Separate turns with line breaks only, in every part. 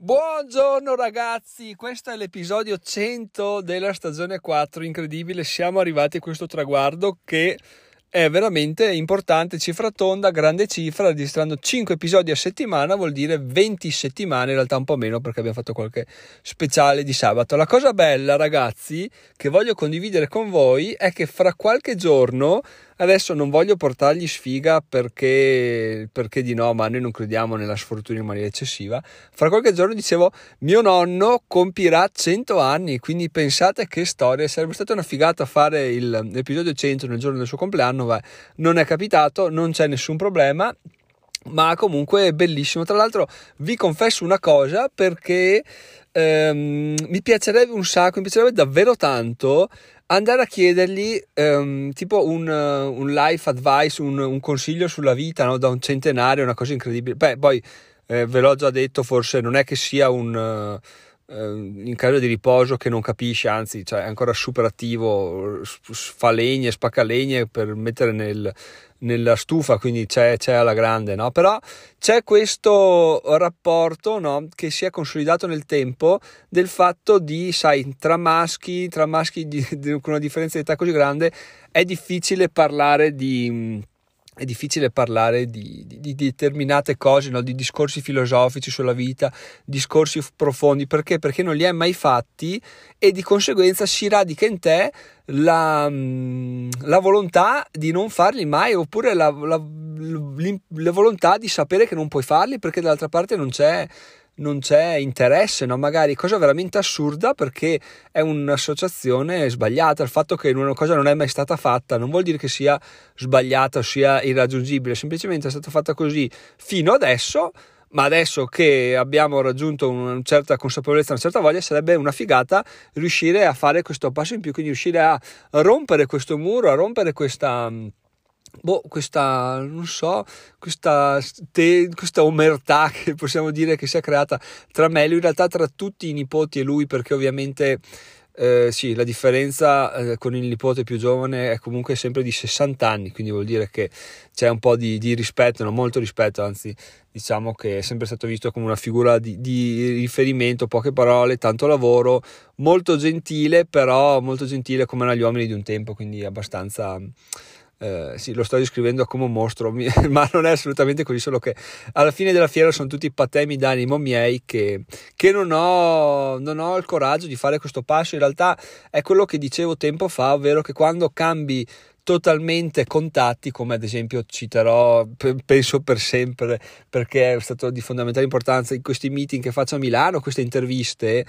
Buongiorno ragazzi, questo è l'episodio 100 della stagione 4, incredibile, siamo arrivati a questo traguardo che è veramente importante, cifra tonda, grande cifra, registrando 5 episodi a settimana vuol dire 20 settimane, in realtà un po' meno perché abbiamo fatto qualche speciale di sabato. La cosa bella ragazzi che voglio condividere con voi è che fra qualche giorno Adesso non voglio portargli sfiga perché, perché di no, ma noi non crediamo nella sfortuna in maniera eccessiva. Fra qualche giorno dicevo, mio nonno compirà 100 anni, quindi pensate che storia, sarebbe stata una figata fare il, l'episodio 100 nel giorno del suo compleanno, ma non è capitato, non c'è nessun problema ma comunque è bellissimo. Tra l'altro, vi confesso una cosa perché ehm, mi piacerebbe un sacco, mi piacerebbe davvero tanto andare a chiedergli um, tipo un, uh, un, life advice, un, un consiglio sulla vita no? da un centenario, una cosa incredibile. Beh, poi eh, ve l'ho già detto, forse non è che sia un. Uh, in caso di riposo che non capisce, anzi cioè, è ancora super attivo, fa legne, spacca legne per mettere nel, nella stufa, quindi c'è, c'è alla grande, no? Però c'è questo rapporto no? che si è consolidato nel tempo del fatto di, sai, tra maschi, tra maschi di, di, con una differenza di età così grande, è difficile parlare di è difficile parlare di, di, di determinate cose, no? di discorsi filosofici sulla vita, discorsi profondi, perché? Perché non li hai mai fatti e di conseguenza si radica in te la, mm, la volontà di non farli mai oppure la, la, la, volontà di sapere che non puoi farli perché dall'altra parte non c'è non c'è interesse, no? magari cosa veramente assurda perché è un'associazione sbagliata. Il fatto che una cosa non è mai stata fatta non vuol dire che sia sbagliata o sia irraggiungibile, semplicemente è stata fatta così fino adesso. Ma adesso che abbiamo raggiunto una certa consapevolezza, una certa voglia, sarebbe una figata riuscire a fare questo passo in più, quindi riuscire a rompere questo muro, a rompere questa boh, questa, non so, questa, te, questa omertà che possiamo dire che si è creata tra me e lui, in realtà tra tutti i nipoti e lui, perché ovviamente eh, sì, la differenza eh, con il nipote più giovane è comunque sempre di 60 anni, quindi vuol dire che c'è un po' di, di rispetto, no? molto rispetto, anzi diciamo che è sempre stato visto come una figura di, di, riferimento, poche parole, tanto lavoro, molto gentile, però molto gentile come erano gli uomini di un tempo, quindi abbastanza eh, sì, lo sto descrivendo come un mostro, ma non è assolutamente così, solo che alla fine della fiera sono tutti patemi d'animo miei che, che non, ho, non ho il coraggio di fare questo passo. In realtà è quello che dicevo tempo fa, ovvero che quando cambi totalmente contatti, come ad esempio citerò, penso per sempre, perché è stato di fondamentale importanza in questi meeting che faccio a Milano, queste interviste,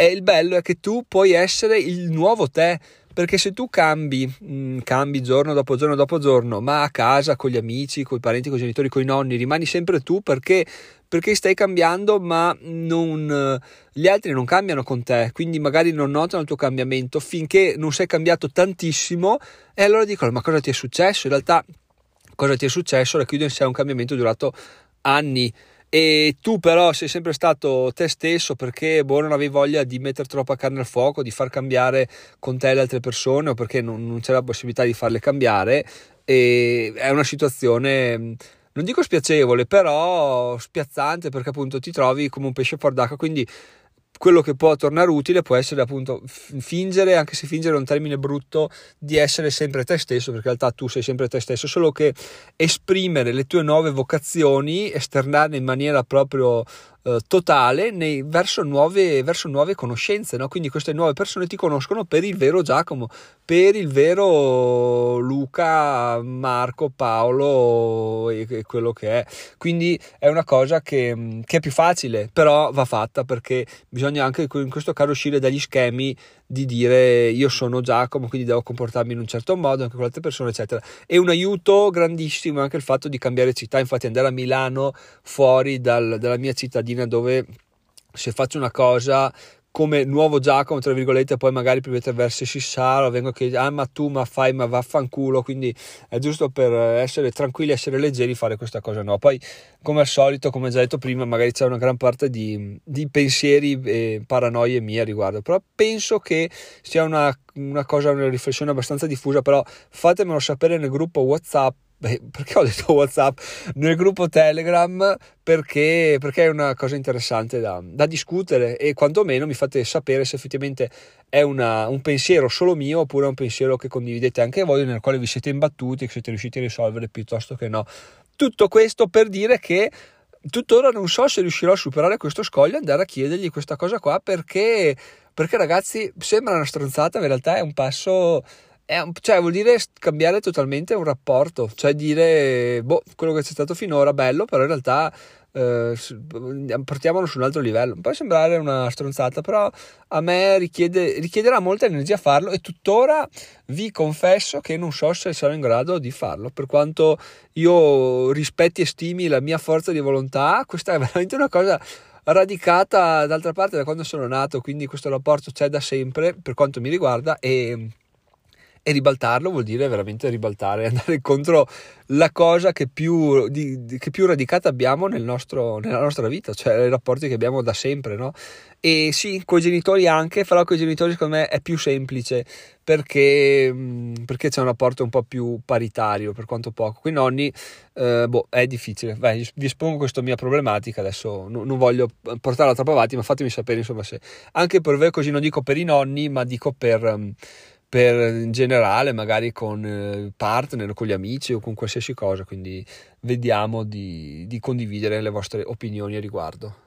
e il bello è che tu puoi essere il nuovo te, perché se tu cambi, mm, cambi giorno dopo giorno dopo giorno, ma a casa, con gli amici, con i parenti, con i genitori, con i nonni, rimani sempre tu perché, perché stai cambiando, ma non, gli altri non cambiano con te, quindi magari non notano il tuo cambiamento finché non sei cambiato tantissimo e allora dicono ma cosa ti è successo? In realtà cosa ti è successo? La chiudo in sé un cambiamento durato anni e tu però sei sempre stato te stesso perché boh, non avevi voglia di mettere troppa carne al fuoco, di far cambiare con te le altre persone o perché non, non c'era la possibilità di farle cambiare. E è una situazione non dico spiacevole però spiazzante perché appunto ti trovi come un pesce fuor d'acqua. Quindi quello che può tornare utile può essere appunto fingere, anche se fingere è un termine brutto, di essere sempre te stesso, perché in realtà tu sei sempre te stesso, solo che esprimere le tue nuove vocazioni, esternarle in maniera proprio eh, totale nei, verso, nuove, verso, nuove, conoscenze. No? Quindi queste nuove persone ti conoscono per il vero Giacomo, per il vero Luca, Marco, Paolo e, e quello che è. Quindi è una cosa che, che, è più facile, però va fatta perché bisogna anche in questo caso uscire dagli schemi di dire io sono Giacomo, quindi devo comportarmi in un certo modo anche con altre persone, eccetera. E un aiuto grandissimo anche il fatto di cambiare città, infatti andare a Milano fuori dal, dalla mia cittadina dove se faccio una cosa come nuovo Giacomo, tra virgolette, poi magari per verso Sissaro, vengo chiedere, ah ma tu ma fai, ma vaffanculo, quindi è giusto per essere tranquilli, essere leggeri, fare questa cosa no. Poi, come al solito, come già detto prima, magari c'è una gran parte di, di pensieri e paranoie mie a riguardo, però penso che sia una, una cosa, una riflessione abbastanza diffusa, però fatemelo sapere nel gruppo WhatsApp Beh, perché ho detto WhatsApp nel gruppo Telegram? Perché, perché è una cosa interessante da, da, discutere e quantomeno mi fate sapere se effettivamente è una, un pensiero solo mio oppure è un pensiero che condividete anche voi, nel quale vi siete imbattuti, che siete riusciti a risolvere piuttosto che no. Tutto questo per dire che tuttora non so se riuscirò a superare questo scoglio e andare a chiedergli questa cosa qua perché, perché ragazzi sembra una stronzata, ma in realtà è un passo un, cioè, vuol dire cambiare totalmente un rapporto, cioè dire, boh, quello che c'è stato finora bello, però in realtà eh, portiamolo su un altro livello. Può sembrare una stronzata, però a me richiede, richiederà molta energia farlo e tuttora vi confesso che non so se sarò in grado di farlo. Per quanto io rispetti e stimi la mia forza di volontà, questa è veramente una cosa radicata d'altra parte da quando sono nato, quindi questo rapporto c'è da sempre per quanto mi riguarda e e ribaltarlo vuol dire veramente ribaltare, andare contro la cosa che più, di, che più radicata abbiamo nel nostro, nella nostra vita, cioè i rapporti che abbiamo da sempre, no? E sì, con i genitori anche, però con i genitori secondo me è più semplice perché, perché c'è un rapporto un po' più paritario per quanto poco. Con i nonni, eh, boh, è difficile. Beh, vi espongo questa mia problematica, adesso non, non voglio portarla troppo avanti, ma fatemi sapere insomma se anche per voi così non dico per i nonni, ma dico per per in generale, magari con eh, partner, con gli amici o con qualsiasi cosa. Quindi vediamo di, di condividere le vostre opinioni a riguardo.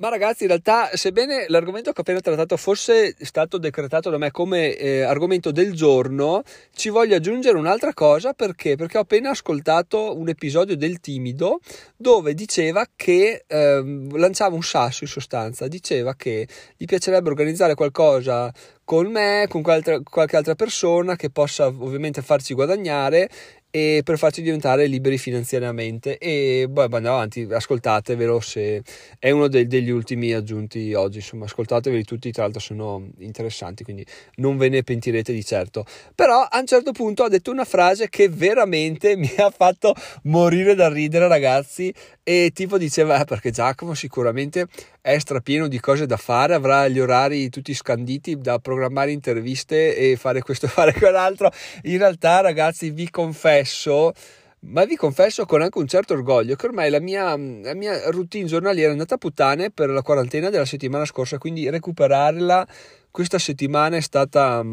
Ma ragazzi, in realtà, sebbene l'argomento che ho appena trattato fosse stato decretato da me come eh, argomento del giorno, ci voglio aggiungere un'altra cosa perché? Perché ho appena ascoltato un episodio del Timido dove diceva che eh, lanciava un sasso in sostanza, diceva che gli piacerebbe organizzare qualcosa con me, con qualche altra persona che possa ovviamente farci guadagnare e per farci diventare liberi finanziariamente. E poi boh, andiamo avanti ascoltatevelo se è uno dei, degli ultimi aggiunti oggi. Insomma ascoltateveli tutti tra l'altro sono interessanti quindi non ve ne pentirete di certo. Però a un certo punto ha detto una frase che veramente mi ha fatto morire da ridere ragazzi e tipo diceva perché Giacomo sicuramente è strapieno di cose da fare avrà gli orari tutti scanditi da programmare interviste e fare questo e fare quell'altro in realtà ragazzi vi confesso, ma vi confesso con anche un certo orgoglio che ormai la mia, la mia routine giornaliera è andata a puttane per la quarantena della settimana scorsa, quindi recuperarla questa settimana è stata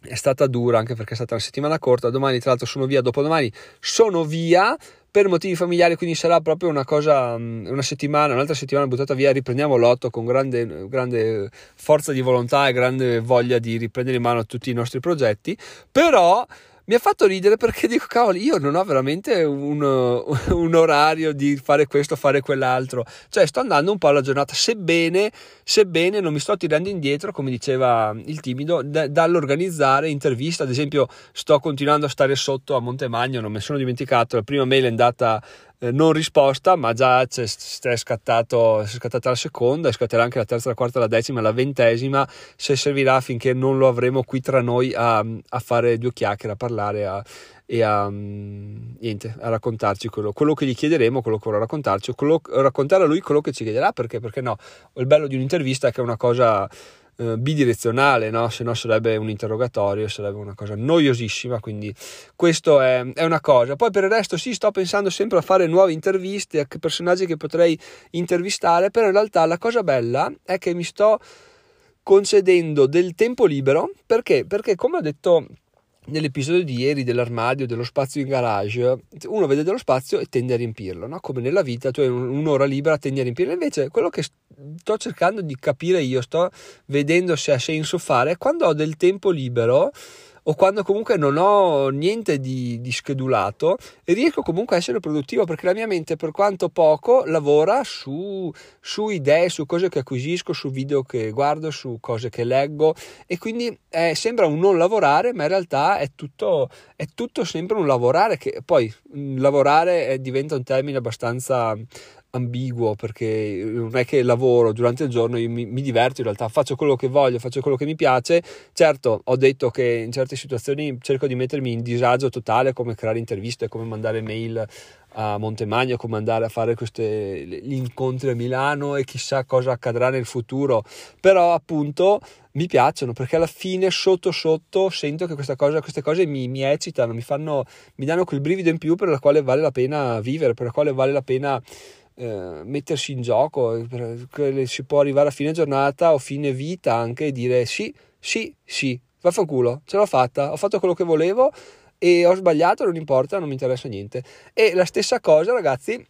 è stata dura anche perché è stata una settimana corta. Domani, tra l'altro, sono via. Dopodomani sono via per motivi familiari. Quindi sarà proprio una cosa, una settimana, un'altra settimana buttata via. Riprendiamo l'otto con grande, grande forza di volontà e grande voglia di riprendere in mano tutti i nostri progetti. Però mi ha fatto ridere perché dico, cavoli, io non ho veramente un, un, orario di fare questo, fare quell'altro. Cioè, sto andando un po' alla giornata, sebbene, sebbene non mi sto tirando indietro, come diceva il timido, da, dall'organizzare interviste. Ad esempio, sto continuando a stare sotto a Montemagno, non mi sono dimenticato, la prima mail è andata eh, non risposta, ma già c'è, c'è, scattato, c'è scattata la seconda, scatterà anche la terza, la quarta, la decima, la ventesima, se servirà finché non lo avremo qui tra noi a, a fare due chiacchiere, a parlare a, e a, niente, a raccontarci quello, quello, che gli chiederemo, quello che vorrà raccontarci, quello, raccontare a lui quello che ci chiederà, perché, perché no? Il bello di un'intervista è che è una cosa eh, bidirezionale, no? se no sarebbe un interrogatorio, sarebbe una cosa noiosissima, quindi questo è, è, una cosa. Poi per il resto sì, sto pensando sempre a fare nuove interviste a personaggi che potrei intervistare, però in realtà la cosa bella è che mi sto concedendo del tempo libero, perché? Perché come ho detto nell'episodio di ieri dell'armadio, dello spazio in garage, uno vede dello spazio e tende a riempirlo, no? come nella vita, tu hai un'ora libera, tendi a riempirlo. Invece, quello che sto cercando di capire io, sto vedendo se ha senso fare, quando ho del tempo libero o quando comunque non ho niente di, di schedulato riesco comunque a essere produttivo perché la mia mente per quanto poco lavora su, su idee, su cose che acquisisco, su video che guardo, su cose che leggo e quindi eh, sembra un non lavorare ma in realtà è tutto, è tutto sempre un lavorare che poi lavorare diventa un termine abbastanza ambiguo perché non è che lavoro durante il giorno, io mi, mi, diverto in realtà, faccio quello che voglio, faccio quello che mi piace. Certo, ho detto che in certe situazioni cerco di mettermi in disagio totale, come creare interviste, come mandare mail a Montemagno come andare a fare queste, gli incontri a Milano e chissà cosa accadrà nel futuro, però appunto mi piacciono perché alla fine sotto sotto sento che cosa, queste cose mi, mi eccitano, mi, fanno, mi danno quel brivido in più per la quale vale la pena vivere, per la quale vale la pena eh, mettersi in gioco, si può arrivare a fine giornata o fine vita anche e dire sì, sì, sì, vaffanculo, ce l'ho fatta, ho fatto quello che volevo e ho sbagliato, non importa, non mi interessa niente. E la stessa cosa, ragazzi,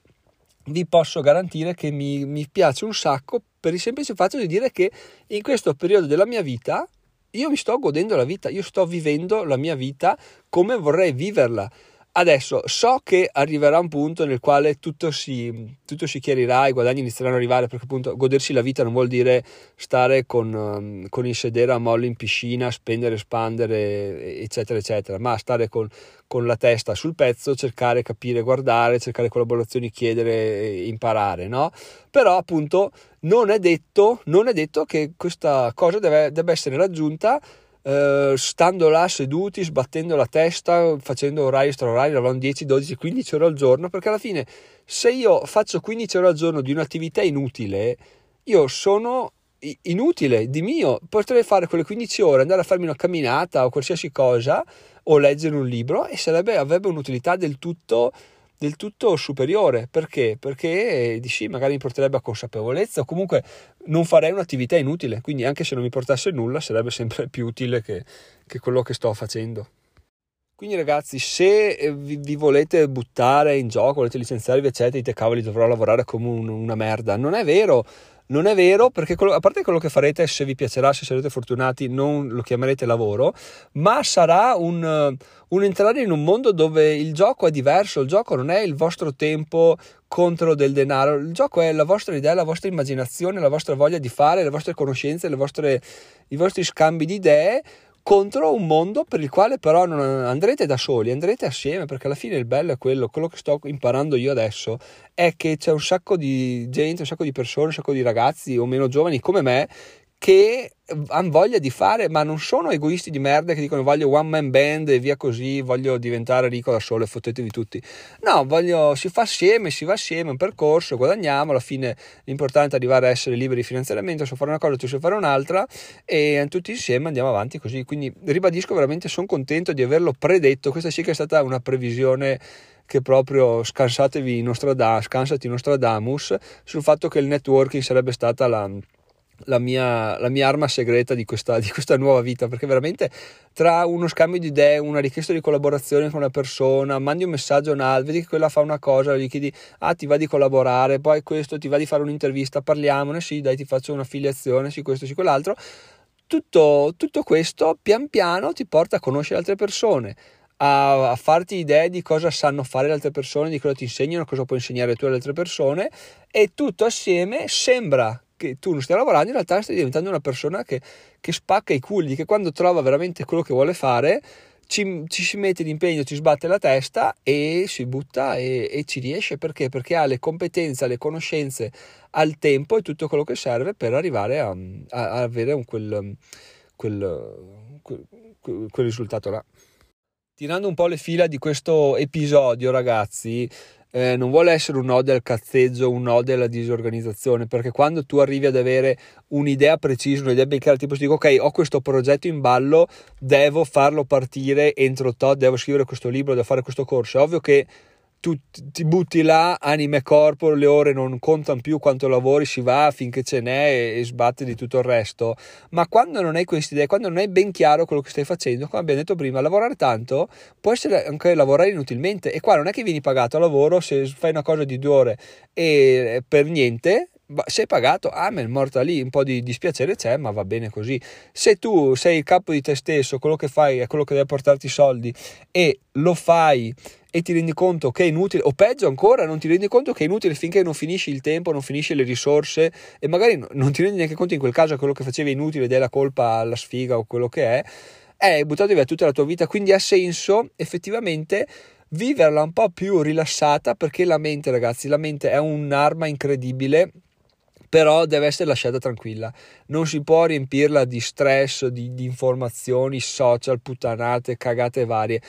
vi posso garantire che mi, mi piace un sacco per il semplice fatto di dire che in questo periodo della mia vita io mi sto godendo la vita, io sto vivendo la mia vita come vorrei viverla. Adesso so che arriverà un punto nel quale tutto si, tutto si chiarirà, i guadagni inizieranno ad arrivare, perché appunto godersi la vita non vuol dire stare con, um, con il sedere a mollo in piscina, spendere, espandere, eccetera, eccetera, ma stare con, con la testa sul pezzo, cercare, capire, guardare, cercare collaborazioni, chiedere, imparare, no? Però appunto non è detto, non è detto che questa cosa deve, debba essere raggiunta eh, stando là seduti, sbattendo la testa, facendo orari straorari, lavorando 10, 12, 15 ore al giorno, perché alla fine se io faccio 15 ore al giorno di un'attività inutile, io sono inutile di mio, potrei fare quelle 15 ore, andare a farmi una camminata o qualsiasi cosa o leggere un libro e sarebbe, avrebbe un'utilità del tutto del tutto superiore. Perché? Perché eh, dici magari mi porterebbe a consapevolezza o comunque non farei un'attività inutile, quindi anche se non mi portasse nulla sarebbe sempre più utile che, che quello che sto facendo. Quindi ragazzi, se eh, vi, vi, volete buttare in gioco, volete licenziarvi, eccetera, dite cavoli, dovrò lavorare come un, una merda. Non è vero non è vero perché quello, a parte quello che farete, se vi piacerà, se sarete fortunati, non lo chiamerete lavoro, ma sarà un, un entrare in un mondo dove il gioco è diverso, il gioco non è il vostro tempo contro del denaro, il gioco è la vostra idea, la vostra immaginazione, la vostra voglia di fare, le vostre conoscenze, le vostre, i vostri scambi di idee contro un mondo per il quale però non andrete da soli, andrete assieme, perché alla fine il bello è quello, quello che sto imparando io adesso è che c'è un sacco di gente, un sacco di persone, un sacco di ragazzi o meno giovani come me che hanno voglia di fare, ma non sono egoisti di merda che dicono voglio one man band e via così, voglio diventare ricco da solo e fottetevi tutti. No, voglio, si fa assieme, si va assieme, un percorso, guadagniamo, alla fine l'importante è arrivare a essere liberi finanziariamente, so fare una cosa, tu sai fare un'altra e tutti insieme andiamo avanti così. Quindi ribadisco veramente, sono contento di averlo predetto, questa sì che è stata una previsione che proprio scansatevi Nostradamus, scansati Nostradamus sul fatto che il networking sarebbe stata la la mia, la mia, arma segreta di questa, di questa, nuova vita perché veramente tra uno scambio di idee, una richiesta di collaborazione con una persona, mandi un messaggio a un'altra, vedi che quella fa una cosa, gli chiedi ah ti va di collaborare, poi questo ti va di fare un'intervista, parliamone, sì dai ti faccio un'affiliazione, sì questo, sì quell'altro, tutto, tutto questo pian piano ti porta a conoscere altre persone, a, a, farti idee di cosa sanno fare le altre persone, di cosa ti insegnano, cosa puoi insegnare tu alle altre persone e tutto assieme sembra che tu non stai lavorando, in realtà stai diventando una persona che, che spacca i culi, che quando trova veramente quello che vuole fare ci, ci, si mette d'impegno, ci sbatte la testa e si butta e, e, ci riesce perché? Perché ha le competenze, le conoscenze, ha il tempo e tutto quello che serve per arrivare a, a, a avere un, quel, quel, quel, quel risultato là. Tirando un po' le fila di questo episodio, ragazzi, eh, non vuole essere un ode al cazzeggio, un ode alla disorganizzazione, perché quando tu arrivi ad avere un'idea precisa, un'idea ben chiara, tipo dico ok, ho questo progetto in ballo, devo farlo partire entro tot, devo scrivere questo libro, devo fare questo corso, è ovvio che tu ti butti là, anime e corpo, le ore non contano più quanto lavori, si va finché ce n'è e, e sbatte di tutto il resto. Ma quando non hai queste idee, quando non hai ben chiaro quello che stai facendo, come abbiamo detto prima, lavorare tanto può essere anche lavorare inutilmente. E qua non è che vieni pagato a lavoro se fai una cosa di due ore e per niente, sei pagato, amen, morta lì, un po' di dispiacere c'è, ma va bene così. Se tu sei il capo di te stesso, quello che fai è quello che deve portarti i soldi e lo fai e ti rendi conto che è inutile, o peggio ancora, non ti rendi conto che è inutile finché non finisci il tempo, non finisci le risorse e magari non ti rendi neanche conto in quel caso che quello che facevi è inutile ed è la colpa alla sfiga o quello che è, è buttato via tutta la tua vita, quindi ha senso effettivamente viverla un po' più rilassata perché la mente, ragazzi, la mente è un'arma incredibile però deve essere lasciata tranquilla. Non si può riempirla di stress, di, di informazioni, social, puttanate, cagate varie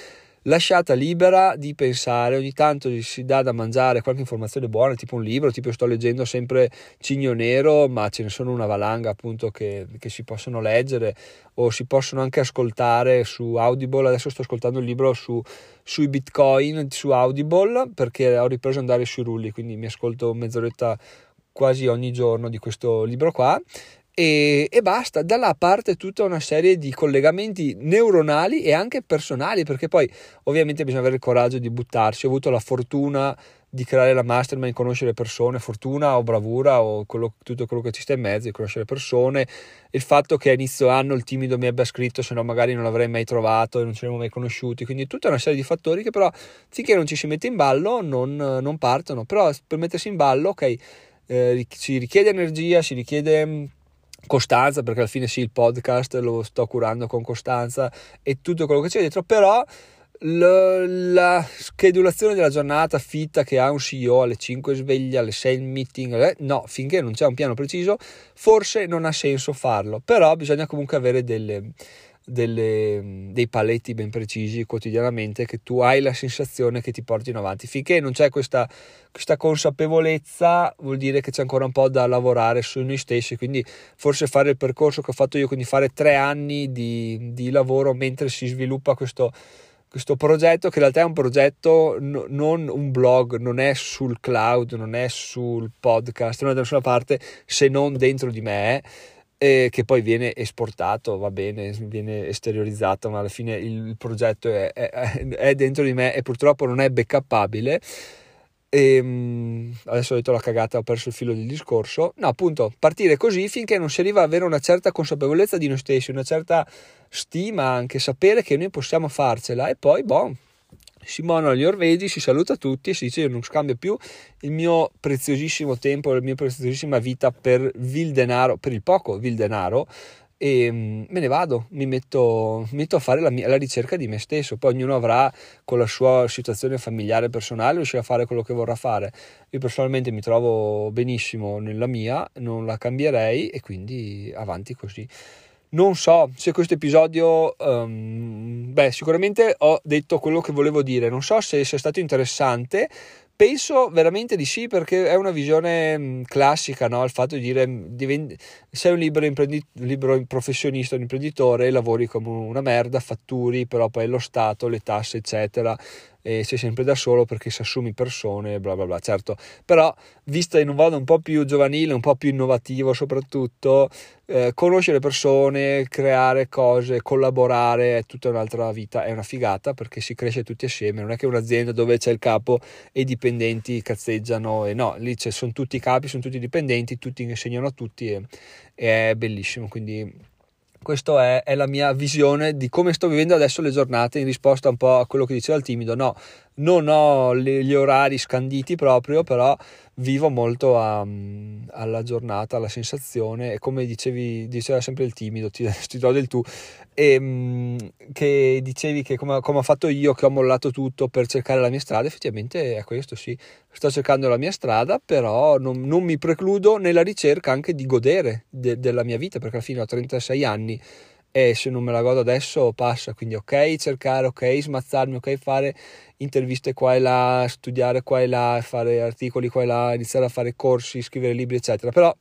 lasciata libera di pensare, ogni tanto si dà da mangiare qualche informazione buona, tipo un libro, tipo sto leggendo sempre Cigno Nero, ma ce ne sono una valanga appunto che, che si possono leggere o si possono anche ascoltare su Audible, adesso sto ascoltando il libro su, sui bitcoin su Audible perché ho ripreso ad andare sui rulli, quindi mi ascolto mezz'oretta quasi ogni giorno di questo libro qua e, e, basta. Da là parte tutta una serie di collegamenti neuronali e anche personali, perché poi ovviamente bisogna avere il coraggio di buttarsi. Ho avuto la fortuna di creare la mastermind, conoscere persone, fortuna o bravura o quello, tutto quello che ci sta in mezzo, di conoscere persone. Il fatto che a inizio anno il timido mi abbia scritto, se no magari non l'avrei mai trovato e non ci avremmo mai conosciuti. Quindi tutta una serie di fattori che però finché non ci si mette in ballo non, non partono. Però per mettersi in ballo, ok, eh, si richiede energia, si richiede costanza, perché alla fine sì, il podcast lo sto curando con costanza e tutto quello che c'è dietro, però la, la schedulazione della giornata fitta che ha un CEO alle 5 sveglia, alle 6 il meeting, no, finché non c'è un piano preciso, forse non ha senso farlo, però bisogna comunque avere delle, delle, dei paletti ben precisi quotidianamente che tu hai la sensazione che ti portino avanti. Finché non c'è questa, questa consapevolezza, vuol dire che c'è ancora un po' da lavorare su noi stessi. Quindi, forse fare il percorso che ho fatto io, quindi fare tre anni di, di lavoro mentre si sviluppa questo questo progetto che in realtà è un progetto no, non un blog, non è sul cloud, non è sul podcast, non è da nessuna parte se non dentro di me e che poi viene esportato, va bene, viene esteriorizzato, ma alla fine il progetto è, è, è dentro di me e purtroppo non è backuppabile. E ehm, adesso ho detto la cagata, ho perso il filo del discorso. No, appunto, partire così finché non si arriva ad avere una certa consapevolezza di noi stessi, una certa stima, anche sapere che noi possiamo farcela e poi, boh, si monano gli orveggi, si saluta tutti e si dice io non scambio più il mio preziosissimo tempo, la mia preziosissima vita per vil denaro, per il poco vil denaro e mm, me ne vado, mi metto, metto a fare la, mia, la, ricerca di me stesso, poi ognuno avrà con la sua situazione familiare e personale riuscirà a fare quello che vorrà fare. Io personalmente mi trovo benissimo nella mia, non la cambierei e quindi avanti così. Non so se questo episodio, um, beh, sicuramente ho detto quello che volevo dire. Non so se sia stato interessante. Penso veramente di sì, perché è una visione mm, classica, no? il fatto di dire diventi, sei un libero, imprendi, libero professionista, un imprenditore, lavori come una merda, fatturi, però poi lo Stato, le tasse, eccetera, e sei sempre da solo perché si assumi persone, bla bla bla. Certo, però vista in un modo un po' più giovanile, un po' più innovativo soprattutto, eh, conoscere persone, creare cose, collaborare è tutta un'altra vita, è una figata perché si cresce tutti assieme, non è che un'azienda dove c'è il capo e i dipendenti cazzeggiano e no, lì sono tutti i capi, sono tutti i dipendenti, tutti insegnano a tutti e, e è bellissimo, quindi questa è, è, la mia visione di come sto vivendo adesso le giornate in risposta un po' a quello che diceva il timido. No, non ho gli orari scanditi proprio, però vivo molto a, alla giornata, alla sensazione e come dicevi, diceva sempre il timido, ti, ti do del tu, e, ehm, che dicevi che come, come ho fatto io, che ho mollato tutto per cercare la mia strada, effettivamente è questo sì, sto cercando la mia strada, però non, non mi precludo nella ricerca anche di godere de, della mia vita, perché alla fine ho 36 anni e se non me la godo adesso passa, quindi ok cercare, ok smazzarmi, ok fare interviste qua e là, studiare qua e là, fare articoli qua e là, iniziare a fare corsi, scrivere libri eccetera, però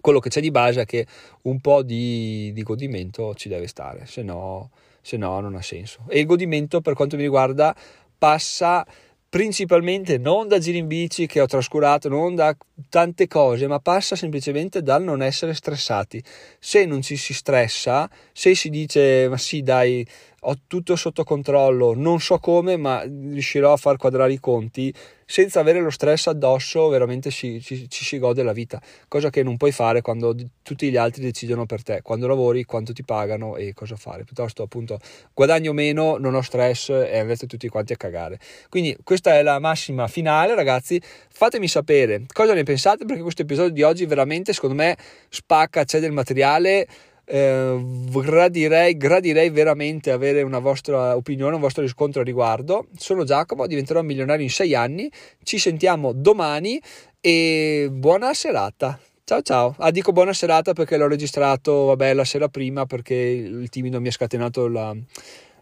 quello che c'è di base è che un po' di, di godimento ci deve stare, se no, se no non ha senso. E il godimento per quanto mi riguarda passa principalmente non da giri in bici che ho trascurato, non da tante cose, ma passa semplicemente dal non essere stressati. Se non ci si stressa, se si dice ma sì dai, ho tutto sotto controllo, non so come, ma riuscirò a far quadrare i conti, senza avere lo stress addosso, veramente ci, ci, ci, si gode la vita, cosa che non puoi fare quando tutti gli altri decidono per te, quando lavori, quanto ti pagano e cosa fare. Piuttosto, appunto, guadagno meno, non ho stress e andrete tutti quanti a cagare. Quindi, questa è la massima finale, ragazzi. Fatemi sapere cosa ne pensate, perché questo episodio di oggi veramente, secondo me, spacca, c'è del materiale eh, gradirei, gradirei veramente avere una vostra opinione, un vostro riscontro a riguardo. Sono Giacomo, diventerò milionario in sei anni. Ci sentiamo domani e buona serata. Ciao ciao. Ah, dico buona serata perché l'ho registrato, vabbè, la sera prima perché il timido mi ha scatenato la,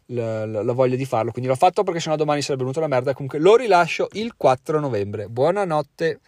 la, la, voglia di farlo. Quindi l'ho fatto perché sennò domani sarebbe venuta la merda. Comunque lo rilascio il 4 novembre. Buonanotte.